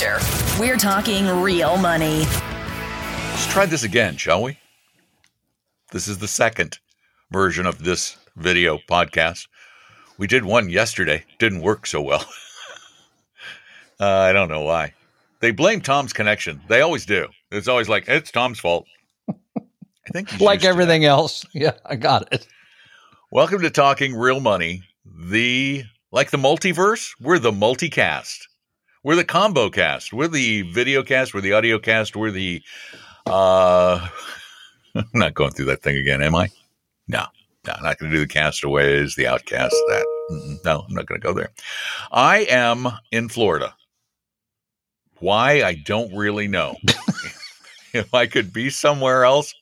Future. We're talking real money. Let's try this again, shall we? This is the second version of this video podcast. We did one yesterday, didn't work so well. uh, I don't know why. They blame Tom's connection. They always do. It's always like, it's Tom's fault. I think he's like used to that. everything else. Yeah, I got it. Welcome to Talking Real Money, the like the multiverse, we're the multicast. We're the combo cast. We're the video cast, we're the audio cast, we're the uh I'm not going through that thing again, am I? No. No, I'm not going to do the castaways, the outcasts, that. No, I'm not going to go there. I am in Florida. Why? I don't really know. if I could be somewhere else,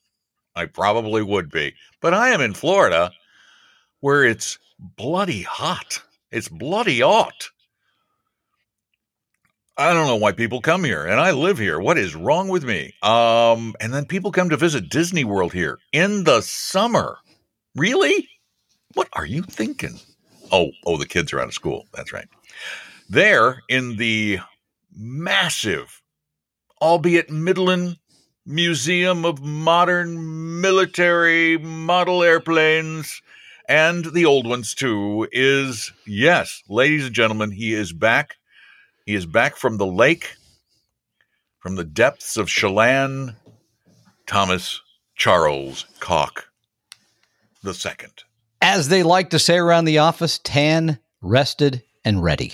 I probably would be. But I am in Florida where it's bloody hot. It's bloody hot. I don't know why people come here, and I live here. What is wrong with me? Um, and then people come to visit Disney World here in the summer. Really? What are you thinking? Oh, oh, the kids are out of school. That's right. There in the massive, albeit Midland Museum of Modern Military Model Airplanes and the old ones too is yes, ladies and gentlemen, he is back. He is back from the lake, from the depths of Chelan, Thomas Charles Cock the second. As they like to say around the office, tan, rested, and ready.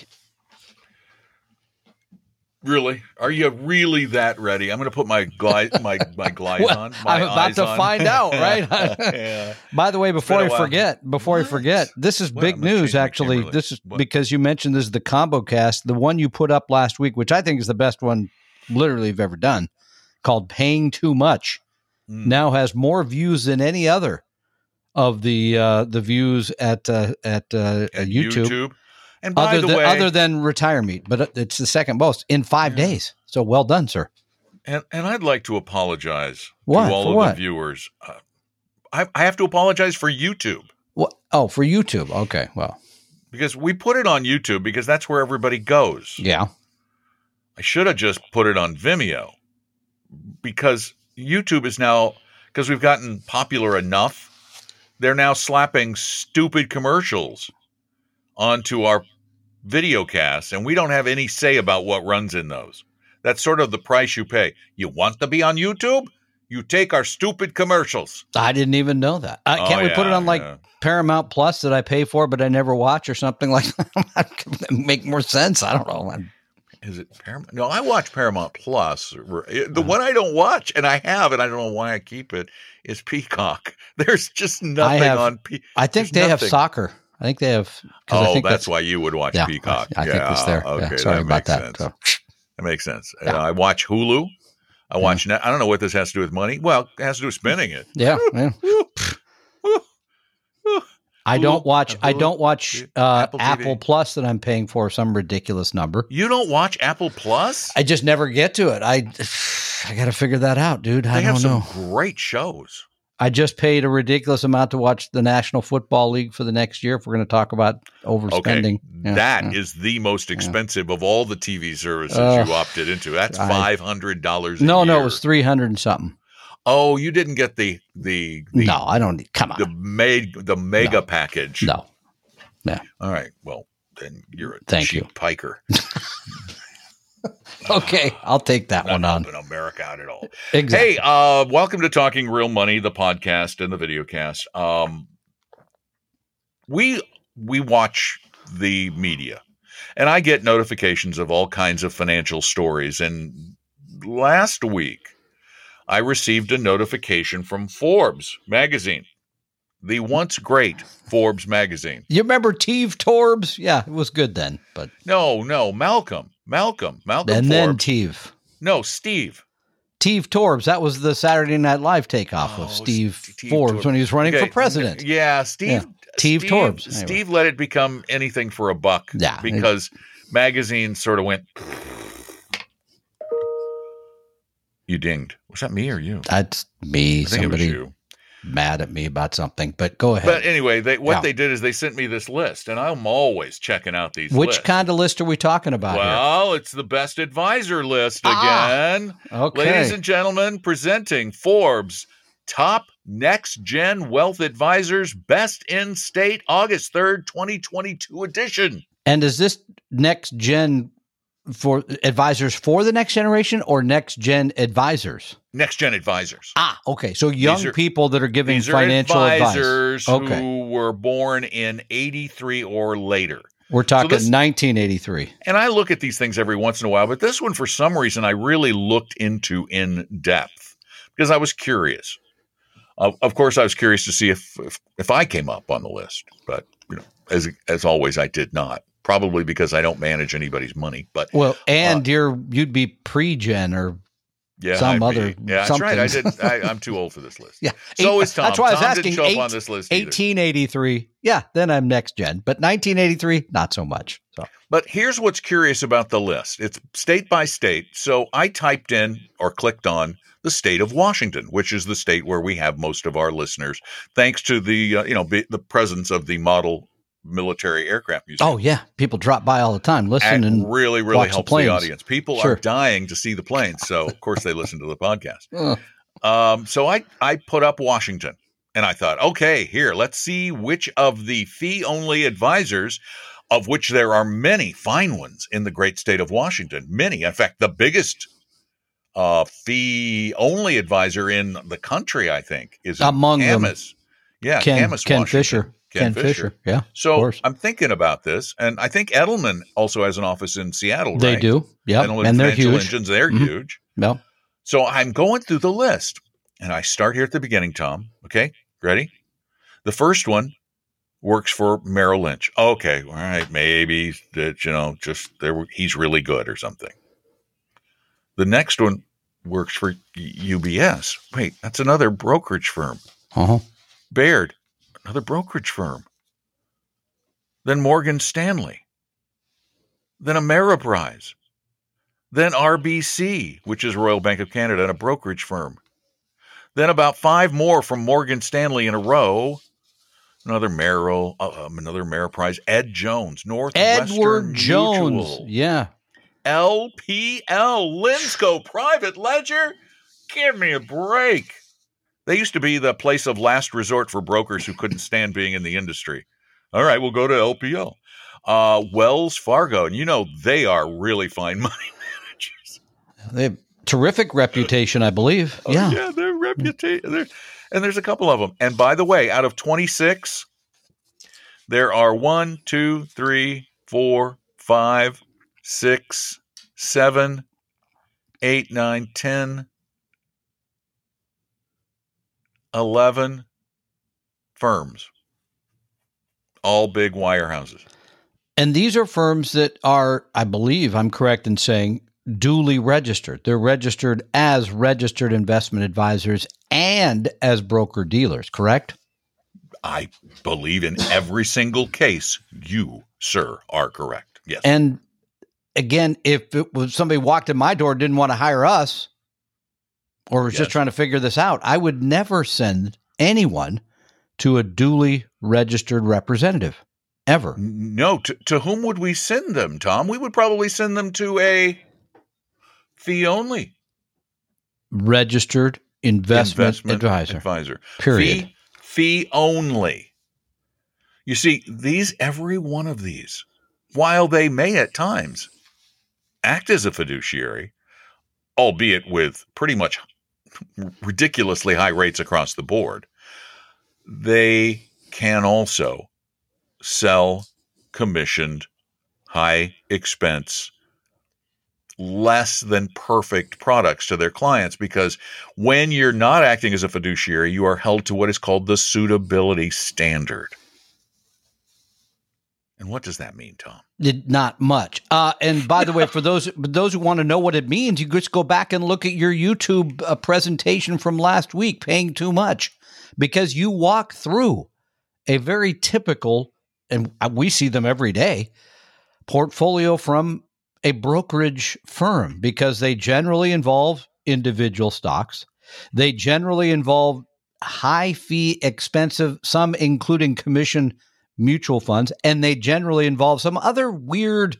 Really? Are you really that ready? I'm going to put my glide my my glides Well, on. My I'm about to on. find out, right? yeah. By the way, before I forget, before I forget, this is Well, big news. Actually, camera this is. What? because you mentioned this is the combo cast, the one you put up last week, which I think is the best one, literally, you've ever done, called "Paying Too Much." Mm. Now has more views than any other of the uh, the views at uh, at, uh, And YouTube, And by other the than way, other than Retire Meet, but it's the second most in five Yeah. days. So well done, sir. and, and I'd like to apologize What? to all For of what? the viewers. Uh, I, I have to apologize for YouTube. What? Oh, for YouTube. Okay. Well, because we put it on YouTube because that's where everybody goes. yeah. I should have just put it on Vimeo because YouTube is now because we've gotten popular enough. They're now slapping stupid commercials onto our video casts, and we don't have any say about what runs in those. That's sort of the price you pay. You want to be on YouTube? You take our stupid commercials. I didn't even know that. Uh, Oh, can't we put it on like yeah. Paramount Plus that I pay for but I never watch or something like that? Make more sense. I don't know. I'm- Is it Paramount? No, I watch Paramount Plus. The Uh-huh. one I don't watch, and I have, and I don't know why I keep it, is Peacock. There's just nothing have- on Peacock. I think There's they have soccer. I think they have. I Oh, think that's, why you would watch yeah, Peacock. I think yeah, it's there. Yeah, Okay, sorry that about makes that. sense. So, That makes sense. Yeah. I watch Hulu. I watch. I don't know what this has to do with money. Well, it has to do with spending it. yeah. yeah. I don't Hulu, watch. I don't watch uh, Apple Apple, Plus that I'm paying for some ridiculous number. You don't watch Apple Plus? I just never get to it. I I got to figure that out, dude. I they have don't some know. great shows. I just paid a ridiculous amount to watch the National Football League for the next year. If we're going to talk about overspending, Okay, that is yeah. the most expensive of all the TV services Ugh. you opted into. That's five hundred dollars. no, no, it was three hundred and something. Oh, you didn't get the the, the no, I don't. need Come on, the meg the mega No. package. no. All right. Well, then you're a Thank cheap you. piker. Okay, I'll take that one on. helping America out at all. Exactly. Hey, uh, welcome to Talking Real Money, the podcast and the video cast. Um, we we watch the media, and I get notifications of all kinds of financial stories. And last week, I received a notification from Forbes magazine. The once great Forbes magazine. You remember Teve Torbs? Yeah, it was good then, but No, no, Malcolm, Malcolm, Malcolm and then Forbes. Teve. no, Steve. Teve Torbs. That was the Saturday Night Live takeoff Oh, of Steve Steve Forbes Torbs. when he was running Okay, for president. Yeah, Steve. Yeah. Steve Steve, Torbs. Anyway. Steve let it become anything for a buck. Yeah. because magazines sort of went. You dinged. Was that me or you? That's me. I think Somebody it was you. Mad at me about something, but go ahead. But anyway, they, what Yeah. they did is they sent me this list, and I'm always checking out these. Which lists. kind of list are we talking about Well, it's the best advisor list Ah. again. Okay. Ladies and gentlemen, presenting Forbes top next gen wealth advisors best in state August 3rd, 2022 edition. and is this next gen for advisors for the next generation or next gen advisors? Next gen advisors. Ah, okay. So young are- people that are giving These are financial advisors advice. Okay. who were born in 83 or later. We're talking this- 1983. And I look at these things every once in a while, but this one, for some reason, I really looked into in depth because I was curious. Of of course, I was curious to see if, if if I came up on the list, but you know, as as always, I did not. Probably because I don't manage anybody's money. But Well, and you're you'd be pre-gen or yeah, some I'd be- other yeah, that's right. I did. I, I'm too old for this list. yeah. So is Tom. That's why I was asking. didn't show eight- up on this list either. 1883. Yeah, then I'm next gen. But 1983, not so much. So But here's what's curious about the list it's state by state. So I typed in or clicked on the state of Washington, which is the state where we have most of our listeners, thanks to the uh, you know be, the presence of the model military aircraft museum. Oh yeah, people drop by all the time, listen That and really, really watch the helps the, planes. audience. People Sure. are dying to see the planes, so of course they listen to the podcast. Um, so I I put up Washington, and I thought, okay, here, let's see which of the fee only advisors, of which there are many fine ones in the great state of Washington. Many, in fact, the biggest uh, fee only advisor in the country, I think, is Among them. Yeah, Ken Camas, Ken Washington. Fisher. Ken, Fisher. Yeah. So. I'm thinking about this, and I think Edelman also has an office in Seattle. They right? do. Yeah, And they're huge. Engines, they're Mhm. huge. Yep. So I'm going through the list, and I start here at the beginning, Tom. Okay, ready? The first one works for Merrill Lynch. Okay, all right, maybe that you know, just there, he's really good or something. The next one works for UBS. Wait, that's another brokerage firm. Uh-huh. Baird, another brokerage firm. Then Morgan Stanley. Then Ameriprise. Then RBC, which is Royal Bank of Canada and a brokerage firm. Then about five more from Morgan Stanley in a row. Another Merrill, uh, another Ameriprise. Ed Jones, Northwestern Edward Jones. Mutual. Yeah. LPL, Linsco Private Ledger. Give me a break. They used to be the place of last resort for brokers who couldn't stand being in the industry. All right, we'll go to LPL. Uh, Wells Fargo, and you know they are really fine money managers. They have terrific reputation, I believe. Oh, yeah. yeah, their reputation. And there's a couple of them. And by the way, out of 26, there are one, two, three, four, five, six, seven, eight, nine, ten, eleven firms, all big wirehouses. And these are firms that are, I believe, I'm correct in saying, duly registered. They're registered as registered investment advisors and as broker dealers, correct? I believe in every single case, you, sir, are correct. Yes. And again, if it was somebody walked in my door didn't want to hire us or was Yes. just trying to figure this out, I would never send anyone to a duly registered representative ever. No, to, to whom would we send them, Tom? We would probably send them to a fee only Registered investment, advisor. advisor. Period. Fee, fee only. You see, these every one of these, while they may at times act as a fiduciary, albeit with pretty much ridiculously high rates across the board, they can also sell commissioned, high expense less than perfect products to their clients because when you're not acting as a fiduciary, you are held to what is called the suitability standard. And what does that mean, Tom? Not much. Uh, and by the way, for those those who want to know what it means, you just go back and look at your YouTube uh, presentation from last week, paying too much, because you walk through a very typical, and we see them every day, portfolio from a brokerage firm because they generally involve individual stocks. They generally involve high fee, expensive, some including commission mutual funds, and they generally involve some other weird,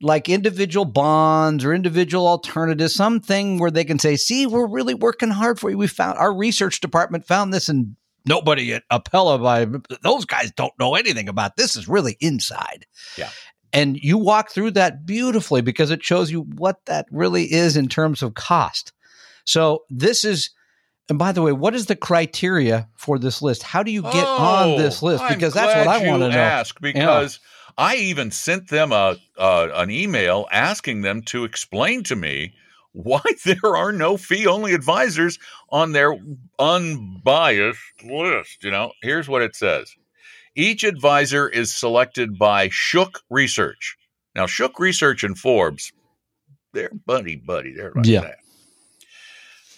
like individual bonds or individual alternatives, something where they can say, see, we're really working hard for you. We found our research department found this and nobody at Apella by those guys don't know anything about this is really inside. Yeah. And you walk through that beautifully because it shows you what that really is in terms of cost. So this is and by the way, what is the criteria for this list? How do you get oh, on this list? Because that's what I want to know. Ask because yeah. I even sent them a uh, an email asking them to explain to me why there are no fee only advisors on their unbiased list. You know, here's what it says: each advisor is selected by Shook Research. Now, Shook Research and Forbes, they're buddy buddy. They're like yeah. that.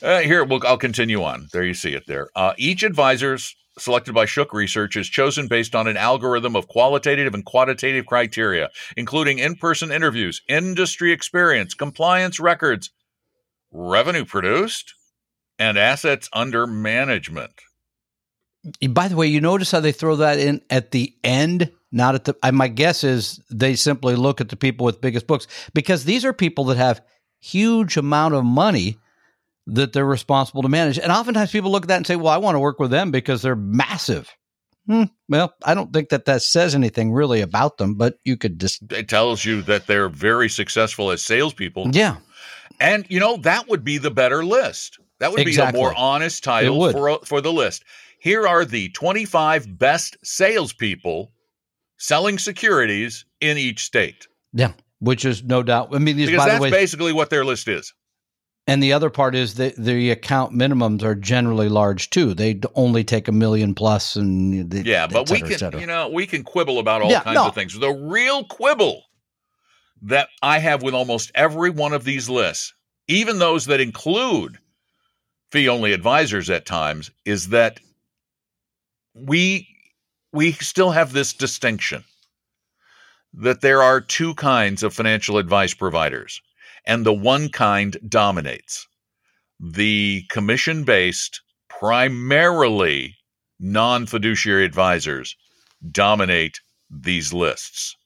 Uh, here, we'll, I'll continue on. There you see it there. Uh, each advisor's selected by Shook Research is chosen based on an algorithm of qualitative and quantitative criteria, including in person interviews, industry experience, compliance records, revenue produced, and assets under management. By the way, you notice how they throw that in at the end, not at the. my guess is they simply look at the people with biggest books because these are people that have huge amount of money that they're responsible to manage. And oftentimes people look at that and say, well, I want to work with them because they're massive. Hmm, well, I don't think that that says anything really about them, but you could just. It tells you that they're very successful as salespeople. Yeah. And, you know, that would be the better list. That would exactly. be a more honest title for, for the list. Here are the 25 best salespeople selling securities in each state. Yeah, which is no doubt. I mean, these, because that's way, basically what their list is. And the other part is that the account minimums are generally large too. They only take a million plus, and the, yeah, but cetera, we can, you know, we can quibble about all yeah, kinds no. of things. The real quibble that I have with almost every one of these lists, even those that include fee only advisors at times, is that we we still have this distinction that there are two kinds of financial advice providers and the one kind dominates. The commission based, primarily non fiduciary advisors dominate these lists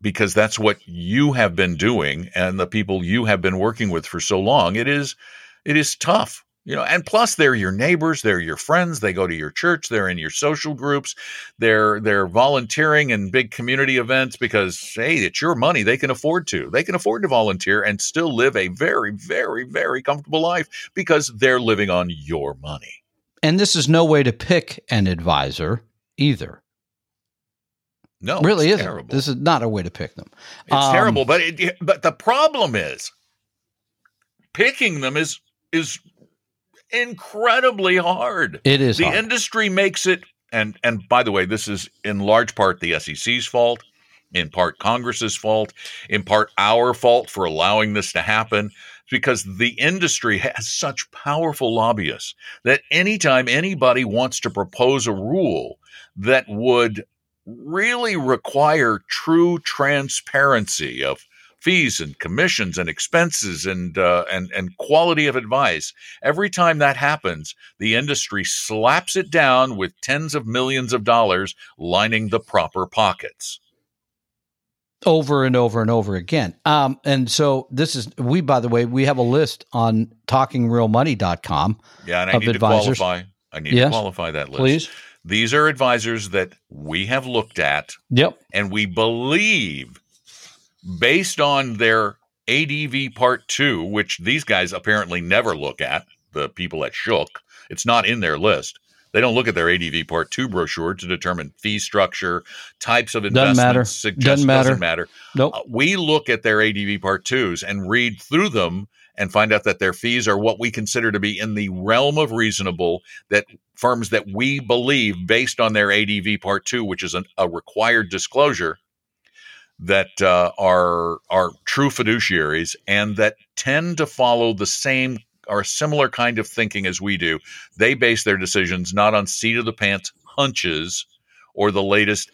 because that's what you have been doing and the people you have been working with for so long. It is it is tough you know and plus they're your neighbors they're your friends they go to your church they're in your social groups they're they're volunteering in big community events because hey it's your money they can afford to they can afford to volunteer and still live a very very very comfortable life because they're living on your money. And this is no way to pick an advisor either. No really is terrible. this is not a way to pick them. It's um, terrible but it, but the problem is picking them is is incredibly hard. It is. The hard. industry makes it, and and by the way, this is in large part the SEC's fault, in part Congress's fault, in part our fault for allowing this to happen. Because the industry has such powerful lobbyists that anytime anybody wants to propose a rule that would really require true transparency of fees and commissions and expenses and uh, and and quality of advice. Every time that happens, the industry slaps it down with tens of millions of dollars lining the proper pockets. Over and over and over again. Um, and so this is we by the way, we have a list on talkingrealmoney.com. Yeah, and I need advisors. to qualify. I need yes, to qualify that list. Please. These are advisors that we have looked at. Yep. And we believe based on their ADV Part 2, which these guys apparently never look at, the people at Shook. It's not in their list. They don't look at their ADV Part 2 brochure to determine fee structure, types of investments. Doesn't matter. suggest- Doesn't matter. Doesn't matter. Nope. Uh, we look at their ADV Part 2s and read through them and find out that their fees are what we consider to be in the realm of reasonable that firms that we believe based on their ADV Part 2 which is an, a required disclosure that uh, are are true fiduciaries and that tend to follow the same or similar kind of thinking as we do. They base their decisions not on seat of the pants hunches or the latest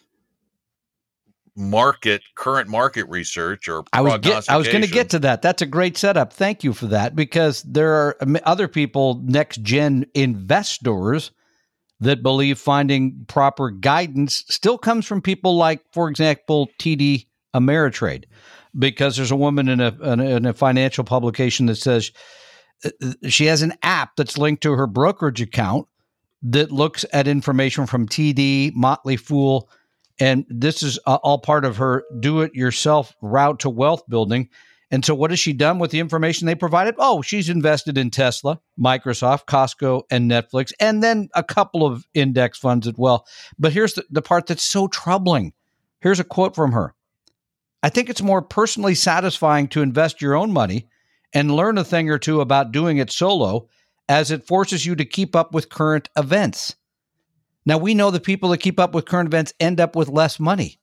market current market research or I was get, I was going to get to that. That's a great setup. Thank you for that because there are other people, next gen investors, that believe finding proper guidance still comes from people like, for example, TD Ameritrade, because there's a woman in a in a, financial publication that says uh, she has an app that's linked to her brokerage account that looks at information from TD, Motley Fool, and this is uh, all part of her do-it-yourself route to wealth building. And so, what has she done with the information they provided? Oh, she's invested in Tesla, Microsoft, Costco, and Netflix, and then a couple of index funds as well. But here's the, the part that's so troubling. Here's a quote from her I think it's more personally satisfying to invest your own money and learn a thing or two about doing it solo as it forces you to keep up with current events. Now, we know the people that keep up with current events end up with less money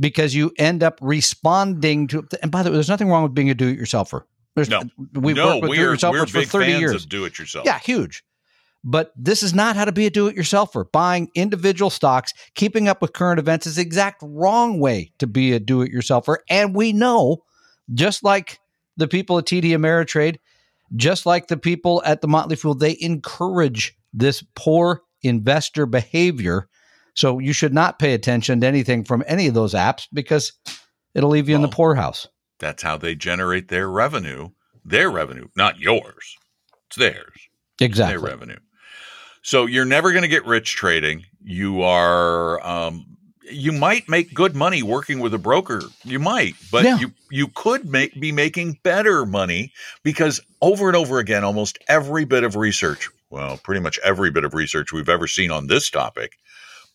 because you end up responding to. And by the way, there's nothing wrong with being a do-it-yourselfer. There's, No. we've no, worked with we're, we're do-it-yourselfers for big 30 fans years. of do it yourself. Yeah, huge. But this is not how to be a do-it-yourselfer. Buying individual stocks, keeping up with current events is the exact wrong way to be a do-it-yourselfer. And we know, just like the people at TD Ameritrade, just like the people at the Motley Fool, they encourage this poor investor behavior. So you should not pay attention to anything from any of those apps because it'll leave you in the poorhouse. That's how they generate their revenue. Their revenue, not yours. It's theirs. Exactly. Their revenue. So you're never going to get rich trading. You are um, you might make good money working with a broker. You might, but Yeah. you you could make be making better money because over and over again, almost every bit of research, well, pretty much every bit of research we've ever seen on this topic,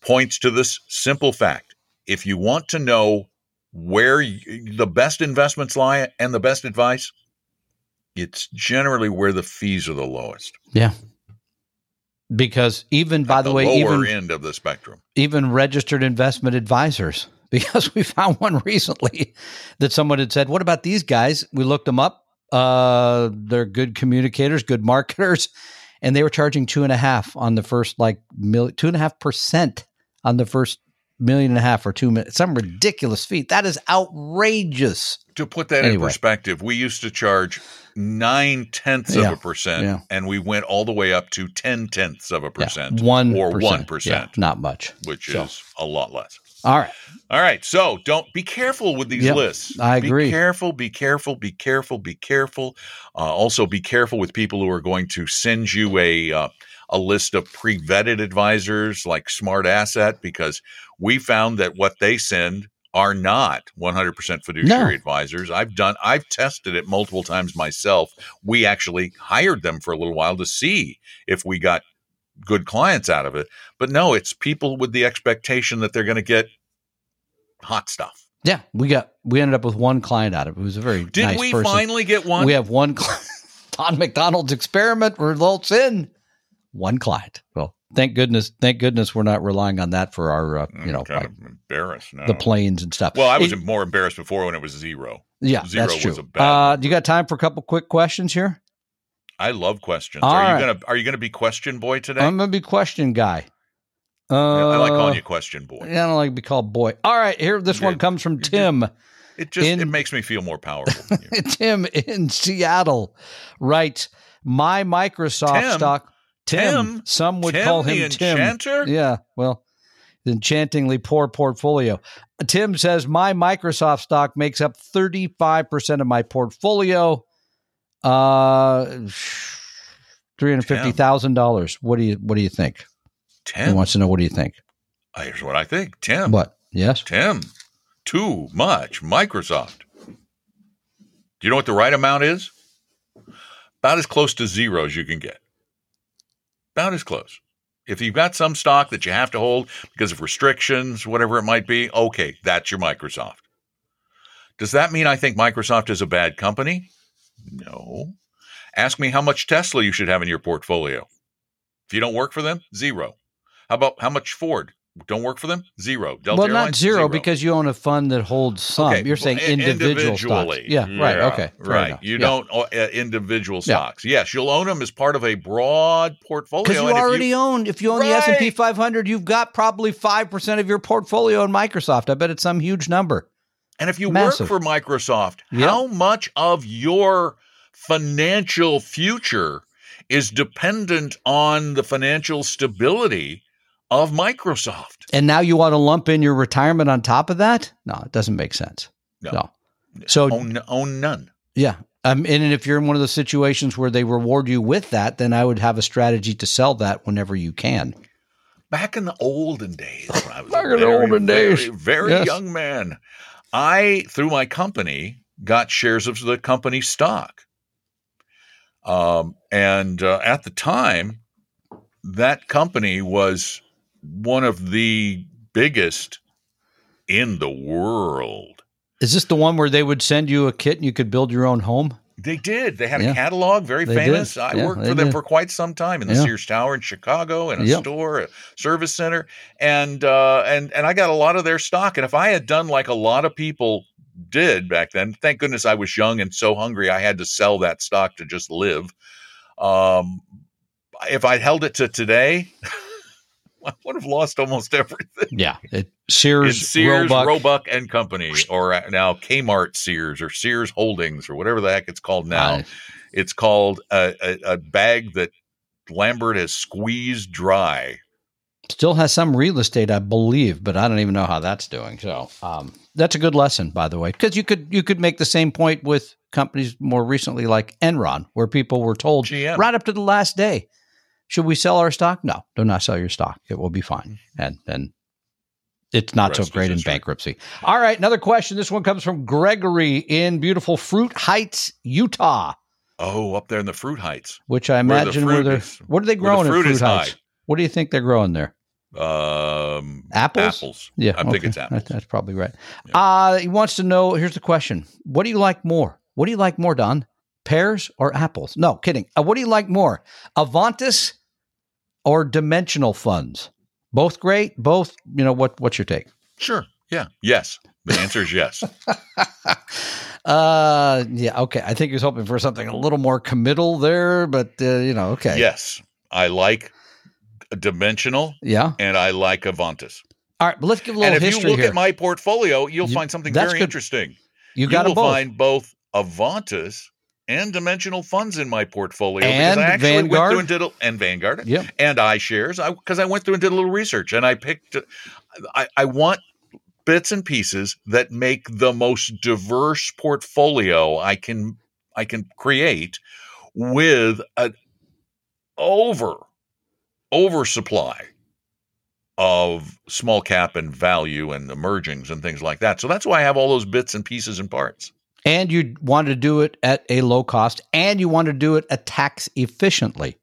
points to this simple fact: if you want to know where y the best investments lie and the best advice, it's generally where the fees are the lowest. Yeah. Because even by At the, way, lower even end of the spectrum. even registered investment advisors because we found one recently that someone had said, "What about these guys?" We looked them up. Uh, they're good communicators, good marketers, and they were charging two and a half on the first like mil- two and a half percent on the first million and a half or two. Some ridiculous fee. That is outrageous. To put that in perspective, we used to charge nine tenths Yeah, of a percent, yeah. and we went all the way up to ten tenths of a percent, one or one Yeah, not much. which So. is a lot less. All right. All right, so don't be careful with these Yep, lists. I agree. Be careful, be careful, be careful, be careful. Uh, also, be careful with people who are going to send you a uh, a list of pre-vetted advisors like Smart Asset because we found that what they send are not 100% fiduciary No. advisors. I've done I've tested it multiple times myself. We actually hired them for a little while to see if we got good clients out of it. But no, it's people with the expectation that they're going to get hot stuff. Yeah, we got we ended up with one client out of it. It was a very Did nice we person. finally get one? We have one cli- Don McDonald's experiment results in one client. Well, thank goodness, thank goodness we're not relying on that for our, uh, you I'm know, kind like of embarrassed now. the planes and stuff. Well, I was It- more embarrassed before when it was zero. yeah, zero that's was true. a bad Uh, do you got time for a couple quick questions here? I love questions. All are you gonna Are you gonna be question boy today? I'm gonna be question guy. Uh, I like calling you question boy. Yeah, I don't like to be called boy. All right, here this one did. comes from You. Tim. It just in- it makes me feel more powerful. Than you. Tim in Seattle writes, "My Microsoft Tim? stock." Tim, Tim? some would Tim call the him Tim. Enchanter? Yeah, well, enchantingly poor portfolio. Tim says my Microsoft stock makes up thirty five percent of my portfolio. Uh, three hundred fifty thousand dollars. What do you What do you think? He Tim. wants to know. What do you think? Here's what I think. Tim. What? Yes. Tim. Too much Microsoft. Do you know what the right amount is? About as close to zero as you can get. About as close. If you've got some stock that you have to hold because of restrictions, whatever it might be, okay, that's your Microsoft. Does that mean I think Microsoft is a bad company? No. Ask me how much Tesla you should have in your portfolio. If you don't work for them, zero. How about how much Ford? Don't work for them? Zero. Delta well, not Airlines? zero, because you own a fund that holds some. Okay, You're saying individual stocks. individually. Yeah, right. Okay. Right. enough. You Yeah. don't uh, individual Yeah. stocks. Yes, you'll own them as part of a broad portfolio. Because you and if already own, if you own the S and P 500, you've got probably five percent of your portfolio in Microsoft. I bet it's some huge number. And if you Massive. work for Microsoft, Yep. how much of your financial future is dependent on the financial stability of Microsoft? And now you want to lump in your retirement on top of that? No, it doesn't make sense. No. So Own, own none. yeah, um, and if you're in one of those situations where they reward you with that, then I would have a strategy to sell that whenever you can. Back in the olden days, when I was Back a in the very, olden very, days. very Yes. young man, I through my company got shares of the company stock. Um, and uh, at the time, that company was one of the biggest in the world. Is this the one where they would send you a kit and you could build your own home? They did. They had Yeah. a catalog, very They famous. did. I Yeah, worked for them did. for quite some time in the Yeah. Sears Tower in Chicago, in a Yep. store, a service center, and uh, and and I got a lot of their stock. And if I had done like a lot of people did back then, thank goodness I was young and so hungry, I had to sell that stock to just live. Um, if I'd held it to today, I would have lost almost everything. Yeah, it, Sears, It's Sears, Roebuck. Roebuck and Company, or uh, now Kmart Sears, or Sears Holdings, or whatever the heck it's called now. Uh, It's called a, a, a bag that Lampert has squeezed dry. still has some real estate, I believe, but I don't even know how that's doing. So um, that's a good lesson, by the way, because you could you could make the same point with companies more recently like Enron, where people were told GM. right up to the last day, should we sell our stock? No, do not sell your stock. It will be fine, and and it's not so great in bankruptcy. All right, another question. This one comes from Gregory in beautiful Fruit Heights, Utah, Oh, up there in the Fruit Heights. which I the imagine where fruit they're is- what are they where the growing in fruit Fruit Heights? high. What do you think they're growing there? Um, Apples? Apples. Yeah, I think okay. it's apples. That- that's probably right. Uh, he wants to know. Here's the question: What do you like more? What do you like more, Don? Pears or apples? No, kidding. Uh, what do you like more, Avantis or Dimensional funds? Both great. Both. You know what? What's your take? Sure. Yeah. Yes. The answer is yes. Uh, yeah. Okay. I think he was hoping for something a little more committal there, but uh, you know, okay. Yes. I like Dimensional Yeah. and I like Avantis. All right, but let's give a little And little if you look here. at my portfolio, you'll You- find something that's very good. interesting. you got will them both. find both Avantis and Dimensional funds in my portfolio And because I actually Vanguard? went through and did a, and Vanguard Yep. and iShares I because I went through and did a little research and I picked I, I want bits and pieces that make the most diverse portfolio I can I can create with an over oversupply of small cap and value and emergings and things like that. So that's why I have all those bits and pieces and parts. And you want to do it at a low cost, and you want to do it a tax efficiently.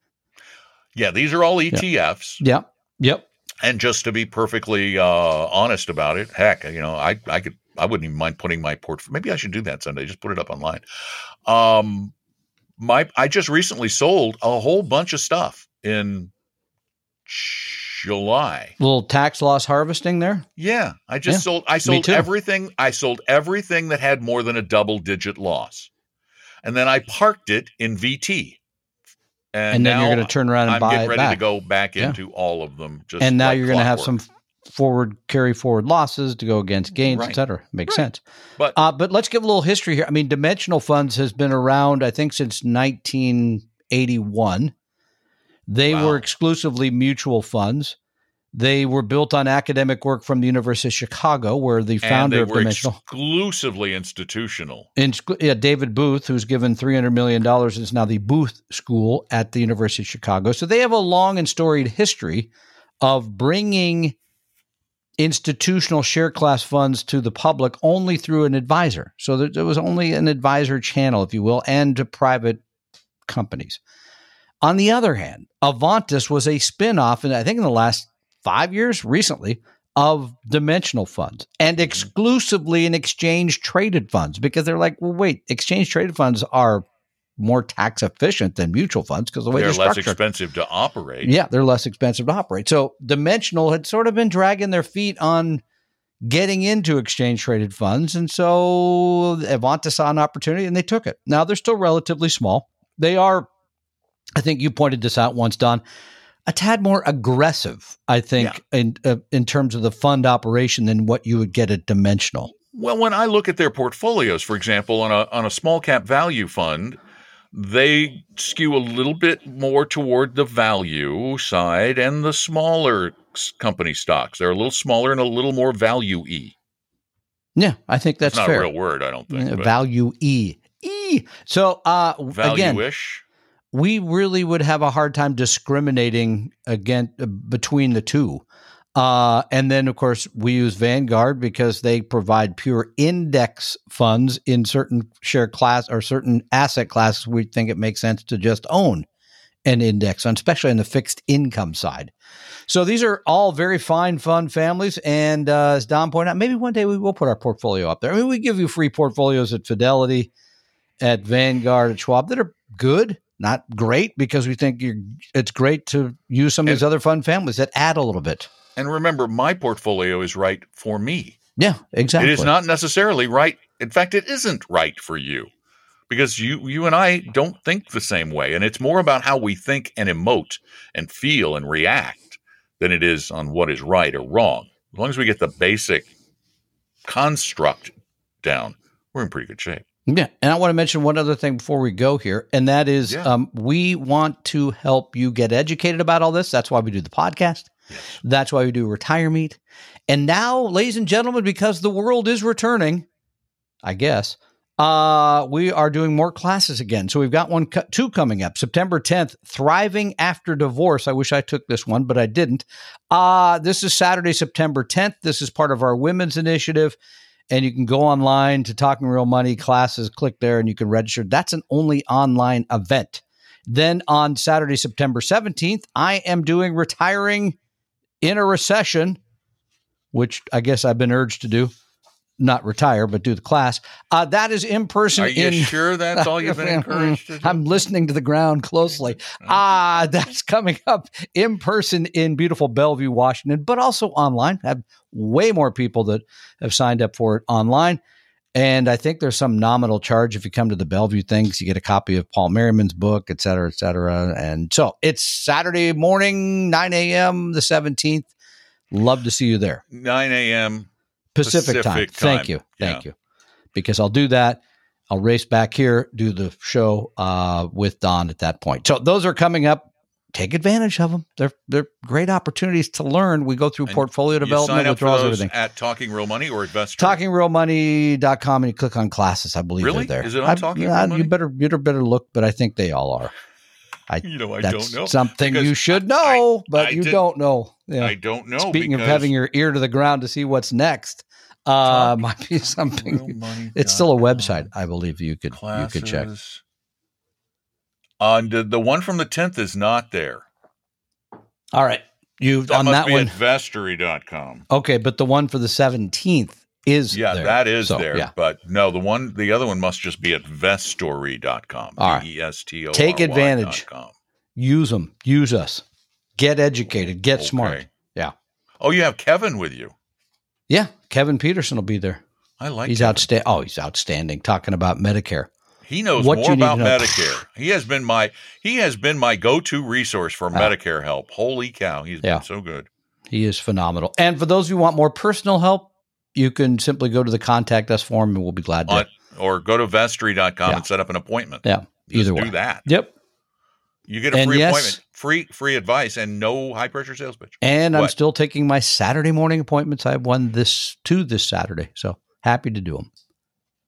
Yeah, these are all ETFs. Yep. Yep. And just to be perfectly uh, honest about it, heck, you know, I I could I wouldn't even mind putting my portfolio. Maybe I should do that someday. Just put it up online. Um, my I just recently sold a whole bunch of stuff in July. little tax loss harvesting there. Yeah, I just Yeah, sold. I sold everything. I sold everything that had more than a double digit loss, and then I parked it in VT. And, then you're going to turn around and I'm buy getting it ready back. to go back Yeah. into all of them. Just and now like you're going to have some forward carry forward losses to go against gains, Right. et cetera. Makes Right. sense. But Uh, but let's give a little history here. I mean, dimensional funds has been around, I think, since 1981. They Wow. were exclusively mutual funds. They were built on academic work from the University of Chicago, where the and founder they of were Dimensional, exclusively institutional. in, yeah, David Booth, who's given $300 million, is now the Booth School at the University of Chicago. So they have a long and storied history of bringing institutional share class funds to the public only through an advisor. So there, there was only an advisor channel, if you will, and to private companies. On the other hand, Avantis was a spin-off, and I think in the last five years, recently, of dimensional funds and mm-hmm. exclusively in exchange traded funds because they're like, well, wait, exchange traded funds are more tax efficient than mutual funds because the way They're they're, less expensive to operate. Yeah, they're less expensive to operate. So Dimensional had sort of been dragging their feet on getting into exchange traded funds. And so Avantis saw an opportunity and they took it. Now they're still relatively small. They are, I think you pointed this out once, Don, a tad more aggressive, I think, in uh, in terms of the fund operation than what you would get at Dimensional. Well, when I look at their portfolios, for example, on a on a small cap value fund, they skew a little bit more toward the value side and the smaller company stocks. They're a little smaller and a little more value y. Yeah, I think that's It's not fair. a real word, I don't think. Value E. E. So uh, again, Value-ish. We really would have a hard time discriminating again uh, between the two. Uh, and then, of course, we use Vanguard because they provide pure index funds in certain share class or certain asset classes. We think it makes sense to just own an index, fund, especially on the fixed income side. So these are all very fine, fun families. And uh, as Don pointed out, maybe one day we will put our portfolio up there. I mean, we give you free portfolios at Fidelity, at Vanguard, at Schwab that are good, not great, because we think you're, it's great to use some of these other fund families that add a little bit. And remember, my portfolio is right for me. Yeah, exactly. It is not necessarily right. In fact, it isn't right for you because you you and I don't think the same way, and it's more about how we think and emote and feel and react than it is on what is right or wrong. As long as we get the basic construct down, we're in pretty good shape. Yeah, and I want to mention one other thing before we go here, and that is Yeah. um, we want to help you get educated about all this. That's why we do the podcast. That's why we do Retire Meet. And now, ladies and gentlemen, because the world is returning, I guess, uh, we are doing more classes again. So we've got one, two coming up. September 10th, Thriving After Divorce. I wish I took this one, but I didn't. Uh, this is Saturday, September 10th. This is part of our women's initiative. And you can go online to Talking Real Money classes, click there, and you can register. That's an only online event. Then on Saturday, September 17th, I am doing Retiring in a Recession, which I guess I've been urged to do. Not retire, but do the class. Uh, that is in person Are you in sure that's all you've been encouraged to do? I'm listening to the ground closely. Ah, that's coming up in person in beautiful Bellevue, Washington, but also online. I have way more people that have signed up for it online. And I think there's some nominal charge if you come to the Bellevue things. You get a copy of Paul Merriman's book, et cetera, et cetera. And so it's Saturday morning, 9 a.m., the 17th. Love to see you there. 9 a.m. Pacific, time. Pacific Thank time. you. Thank Yeah. you. Because I'll do that. I'll race back here, do the show uh, with Don at that point. So those are coming up. Take advantage of them. They're they're great opportunities to learn. We go through And portfolio development, sign up for withdrawals, everything. at Talking Real Money or Investor. TalkingRealMoney.com and you click on classes. I believe Really? they're there. Is it on I- Talking Real I- Money? You better you better look, but I think they all are. I You know, I don't know. something you should know, I- but you don't know. Yeah. I don't know. Speaking of having your ear to the ground to see what's next, uh, might be something. It's still a website, I believe you could you could check. Classes. Uh, the, the one from the 10th is not there. All right, you That on must that be one. at vestory.com. Okay, but the one for the seventeenth is Yeah, there. that is So, there. Yeah, But no, the one, the other one must just be at vestory.com. All right. V-E-S-T-O-R-Y Take advantage. dot com. use them, use us, get educated, get smart. Yeah, Oh, you have Kevin with you. yeah. Kevin Peterson will be there. I like he's outstanding. Oh, he's outstanding. Talking about Medicare. He knows What more about know. Medicare. He has been my he has been my go-to resource for ah. Medicare help. Holy cow, he's Yeah. been so good. He is phenomenal. And for those who want more personal help, you can simply go to the contact us form, and we'll be glad to. On, or go to vestory.com Yeah. and set up an appointment. yeah, Just either do that. Yep. You get a And free yes- appointment, free free advice, and no high pressure sales pitch. And I'm still taking my Saturday morning appointments. I have one this two this Saturday, so happy to do them.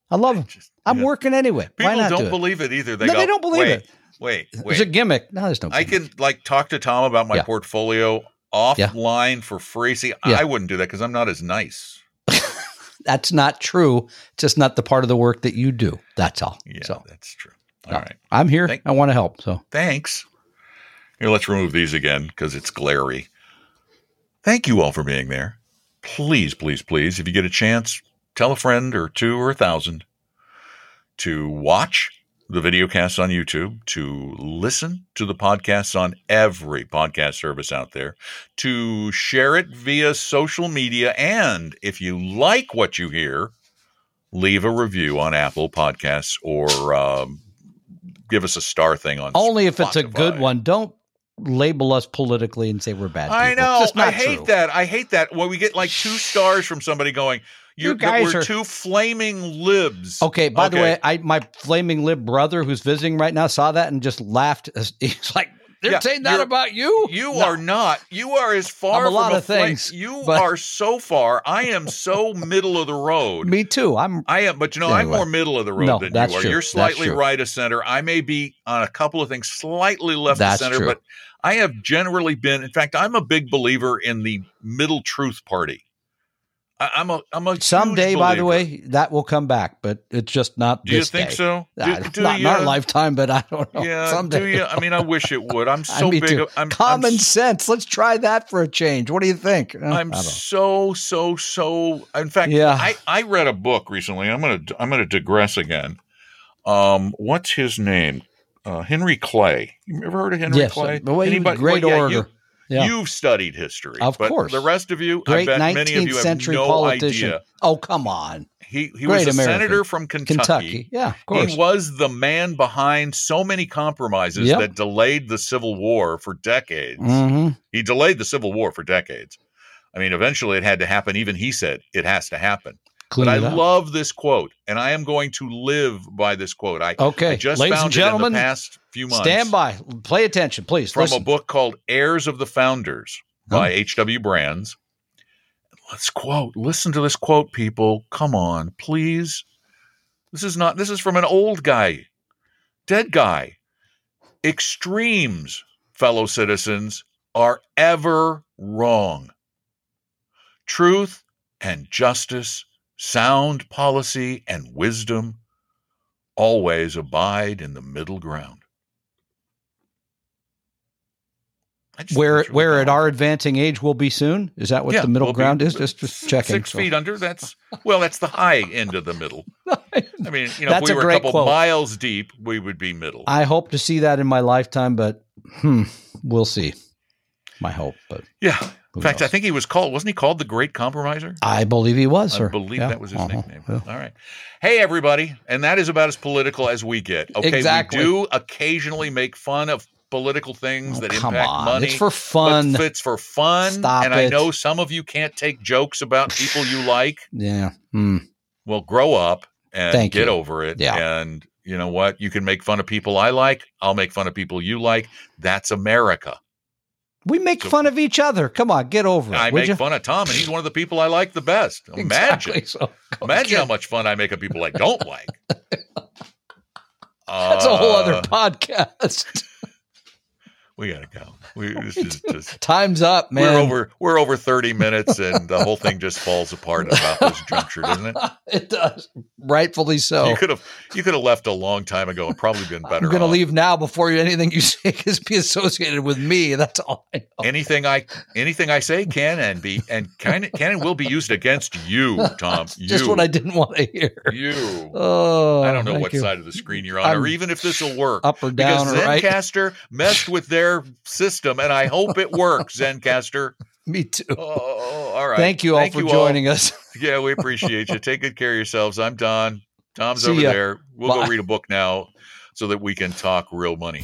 I love them. Just- I'm yeah. working anyway. People Why not don't do believe it either. They No, go, they don't believe wait, it. Wait, wait, It's a gimmick. No, there's no. Gimmick. I can like talk to Tom about my Yeah. portfolio offline for free. See, Yeah. I wouldn't do that because I'm not as nice. That's not true. It's just not the part of the work that you do. That's all. Yeah, So that's true. All no, right. I'm here. Thank- I want to help. So Thanks. Here, let's remove these again because it's glary. Thank you all for being there. Please, please, please, if you get a chance, tell a friend or two or a thousand to watch the videocasts on YouTube, to listen to the podcasts on every podcast service out there, to share it via social media, and if you like what you hear, leave a review on Apple Podcasts or um, give us a star thing on Only if it's a good one. Don't label us politically and say we're bad. I people. know. It's just not I hate true. that. I hate that. When we get like two stars from somebody going, You're, You guys we're are- two flaming libs. Okay. By the way, I my flaming lib brother who's visiting right now saw that and just laughed. He's like, "They're Yeah, saying that about you." You No. are not. You are as far I'm a lot from of things, You but- are so far. I am so middle of the road. Me too. I'm. I am, but you know, I'm more middle of the road No, than that's you are. true. You're slightly right of center. I may be on a couple of things slightly left That's of center, true. but I have generally been. In fact, I'm a big believer in the middle truth party. I, I'm a. I'm a Someday, by the way, that will come back, but it's just not. Do you think day. so? Do, Uh, do not in you? our lifetime, but I don't know. Yeah, Someday. do you? I mean, I wish it would. I'm so big. too. I'm, Common I'm sense. Let's try that for a change. What do you think? Uh, I I'm so so so. In fact, Yeah. I I read a book recently. I'm gonna I'm gonna digress again. Um, what's his name? Uh, Henry Clay. You ever heard of Henry yes, Clay? but wait, Anybody- great well, yeah, orator. Yeah. You, have studied history, Of but course. The rest of you, Great I bet many of 19th you have century no politician. idea. Oh, come on. He he Great was a American. senator from Kentucky. Kentucky. Yeah, of course. He was the man behind so many compromises Yep. that delayed the Civil War for decades. hmm He delayed the Civil War for decades. I mean, eventually it had to happen. Even he said it has to happen. Clean but I up. love this quote, and I am going to live by this quote. I, Okay, I just ladies found and gentlemen, it in the past few months. Stand by. Play attention, please. from Listen. a book called Heirs of the Founders by H.W. Brands. Let's quote. Listen to this quote, people. Come on, please. This is not, this is from an old guy, dead guy. Extremes, fellow citizens, are ever wrong. Truth and justice, sound policy and wisdom always abide in the middle ground. I just think where where at our advancing age will be soon? Is that what Yeah, the middle we'll ground is? Just, just checking. Six so. feet under. That's well. That's the high end of the middle. I mean, you know, if we a were a great couple quote. miles deep, we would be middle. I hope to see that in my lifetime, but hmm, we'll see. My hope, but yeah. In fact, I think he was called. Wasn't he called the Great Compromiser? I believe he was. I believe Yeah. that was his Uh-huh. nickname. Yeah. All right. Hey, everybody. And that is about as political as we get. Okay. Exactly. We do occasionally make fun of political things Oh, that impact on. money. It's for fun. It's for fun. Stop and I know some of you can't take jokes about people you like. Yeah. Hmm. Well, grow up and Thank get you. over it. Yeah. And you know what? You can make fun of people I like. I'll make fun of people you like. That's America. We make So- fun of each other. Come on, get over it. I make you? fun of Tom, and he's one of the people I like the best. Imagine. Exactly. So, Imagine how much fun I make of people I don't like. That's a whole other Uh, podcast. We gotta go. We this is just Time's up, man. we're over we're over thirty minutes, and the whole thing just falls apart about this juncture, doesn't it? it does. Rightfully so. You could have you could have left a long time ago and probably been better. I'm going to off. leave now before anything you say can be associated with me. That's all I know. anything I anything I say can and be and can can and will be used against you, Tom. You, Just what I didn't want to hear. you. Oh, I don't know what you. side of the screen you're on, I'm or even if this will work. Up or down because or right. Zencastr messed with their system, and I hope it works, Zencastr. Me too. Oh, oh, oh, all right. Thank you all for joining us. Yeah, we appreciate you. Take good care of yourselves. I'm Don. Tom's See over ya. there. We'll Bye. go read a book now so that we can talk real money.